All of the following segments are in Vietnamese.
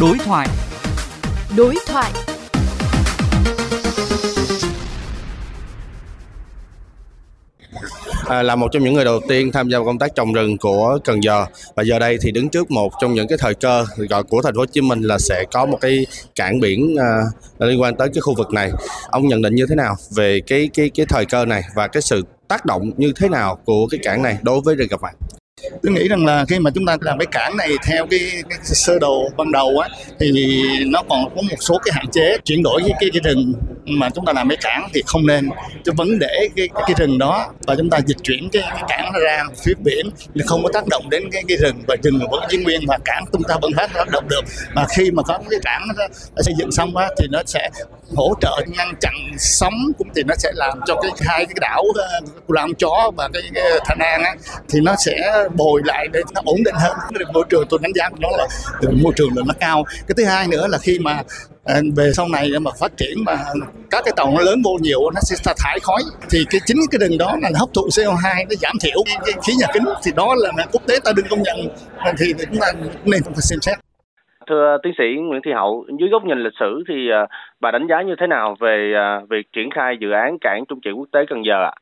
Đối thoại. Đối thoại. à, là một trong những người đầu tiên tham gia công tác trồng rừng của Cần Giờ và giờ đây thì đứng trước một trong những cái thời cơ gọi của thành phố Hồ Chí Minh là sẽ có một cái cảng biển à, liên quan tới cái khu vực này. Ông nhận định như thế nào về cái cái cái thời cơ này và cái sự tác động như thế nào của cái cảng này đối với rừng ngập mặn? Tôi nghĩ rằng là khi mà chúng ta làm cái cảng này theo cái, cái sơ đồ ban đầu á thì nó còn có một số cái hạn chế chuyển đổi cái cái, cái rừng mà chúng ta làm cái cảng thì không nên. Cái vấn đề cái, cái, cái rừng đó và chúng ta dịch chuyển cái, cái cảng ra phía biển thì không có tác động đến cái, cái rừng và rừng vẫn giữ nguyên và cảng chúng ta vẫn hết tác động được. Mà khi mà có cái cảng nó, xây dựng xong đó, thì nó sẽ hỗ trợ ngăn chặn sóng cũng thì nó sẽ làm cho cái hai cái đảo ờ, Cù Lao Chó và cái, cái Thanh An á thì nó sẽ bồi lại để nó ổn định hơn. Môi trường tôi đánh giá của nó là môi trường là nó cao. Cái thứ hai nữa là khi mà Ờ, về sau này mà phát triển mà các cái tàu nó lớn vô nhiều nó sẽ thải khói. Thì cái chính cái đường đó là hấp thụ CO2 nó giảm thiểu cái, khí nhà kính. Thì đó là quốc tế ta đừng công nhận. Ờ, thì chúng ta nên phải xem xét. Thưa tiến sĩ Nguyễn Thị Hậu dưới góc nhìn lịch sử thì ờ, bà đánh giá như thế nào về việc triển khai dự án cảng trung chuyển quốc tế Cần Giờ ạ?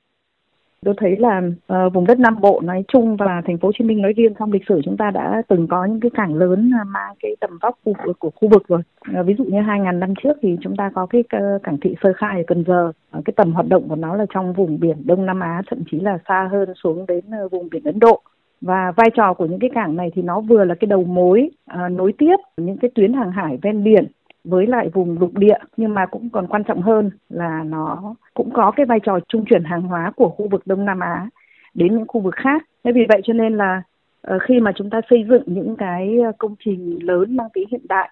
Tôi thấy là uh, vùng đất Nam Bộ nói chung và thành phố Hồ Chí Minh nói riêng trong lịch sử chúng ta đã từng có những cái cảng lớn à, mang cái tầm vóc khu vực của khu vực rồi. Uh, ví dụ như 2.000 năm trước thì chúng ta có cái ờ, cảng thị Sơ Khai ở Cần Giờ. Uh, cái tầm hoạt động của nó là trong vùng biển Đông Nam Á thậm chí là xa hơn xuống đến uh, vùng biển Ấn Độ và vai trò của những cái cảng này thì nó vừa là cái đầu mối uh, nối tiếp những cái tuyến hàng hải ven biển với lại vùng lục địa nhưng mà cũng còn quan trọng hơn là nó cũng có cái vai trò trung chuyển hàng hóa của khu vực Đông Nam Á đến những khu vực khác. Thế vì vậy cho nên là ờ, khi mà chúng ta xây dựng những cái ờ, công trình lớn mang tính hiện đại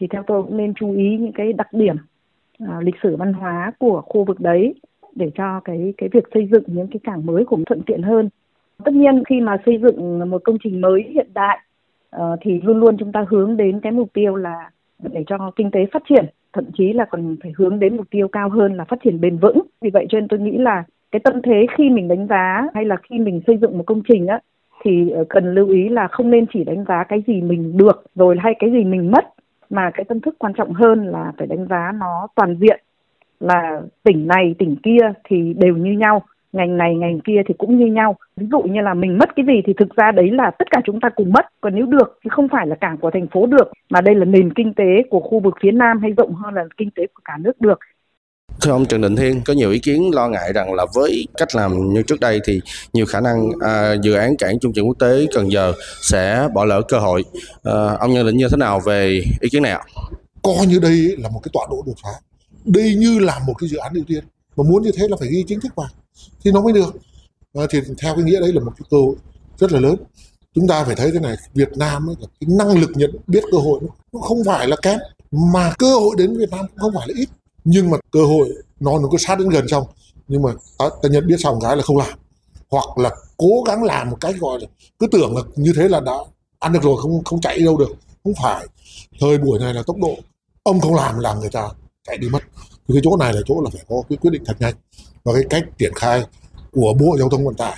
thì theo tôi cũng nên chú ý những cái đặc điểm uh, lịch sử văn hóa của khu vực đấy để cho cái cái việc xây dựng những cái cảng mới cũng thuận tiện hơn. Tất nhiên khi mà xây dựng một công trình mới hiện đại uh, thì luôn luôn chúng ta hướng đến cái mục tiêu là để cho kinh tế phát triển, thậm chí là còn phải hướng đến mục tiêu cao hơn là phát triển bền vững. Vì vậy cho nên tôi nghĩ là cái tâm thế khi mình đánh giá hay là khi mình xây dựng một công trình á, thì ờ, cần lưu ý là không nên chỉ đánh giá cái gì mình được rồi hay cái gì mình mất, mà cái tâm thức quan trọng hơn là phải đánh giá nó toàn diện, là tỉnh này, tỉnh kia thì đều như nhau ngành này ngành kia thì cũng như nhau ví dụ như là mình mất cái gì thì thực ra đấy là tất cả chúng ta cùng mất còn nếu được thì không phải là cảng của thành phố được mà đây là nền kinh tế của khu vực phía nam hay rộng hơn là kinh tế của cả nước được Thưa ông Trần Đình Thiên, có nhiều ý kiến lo ngại rằng là với cách làm như trước đây thì nhiều khả năng à, dự án cảng trung chuyển quốc tế Cần Giờ sẽ bỏ lỡ cơ hội. À, ông nhận định như thế nào về ý kiến này ạ? Coi như đây là một cái tọa độ đột phá. Đây như là một cái dự án ưu tiên. Mà muốn như thế là phải ghi chính thức vào thì nó mới được. À, thì theo cái nghĩa đấy là một cái cơ hội rất là lớn. Chúng ta phải thấy thế này Việt Nam ấy, cái năng lực nhận biết cơ hội nó không phải là kém mà cơ hội đến Việt Nam cũng không phải là ít. Nhưng mà cơ hội nó nó cứ sát đến gần xong nhưng mà ta, ta nhận biết xong cái là không làm. Hoặc là cố gắng làm một cách gọi là cứ tưởng là như thế là đã ăn được rồi không không chạy đâu được. Không phải. Thời buổi này là tốc độ ông không làm là người ta chạy đi mất thì cái chỗ này là chỗ là phải có cái quyết định thật nhanh. Và cái cách triển khai của Bộ Giao thông Vận tải,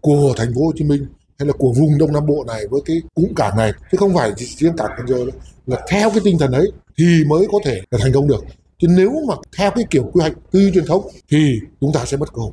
của thành phố Hồ Chí Minh hay là của vùng Đông Nam Bộ này với cái cụm cảng này chứ không phải chỉ riêng cảng Cần Giờ nữa là theo cái tinh thần ấy thì mới có thể là thành công được. Chứ nếu mà theo cái kiểu quy hoạch tư truyền thống thì chúng ta sẽ mất cơ hội.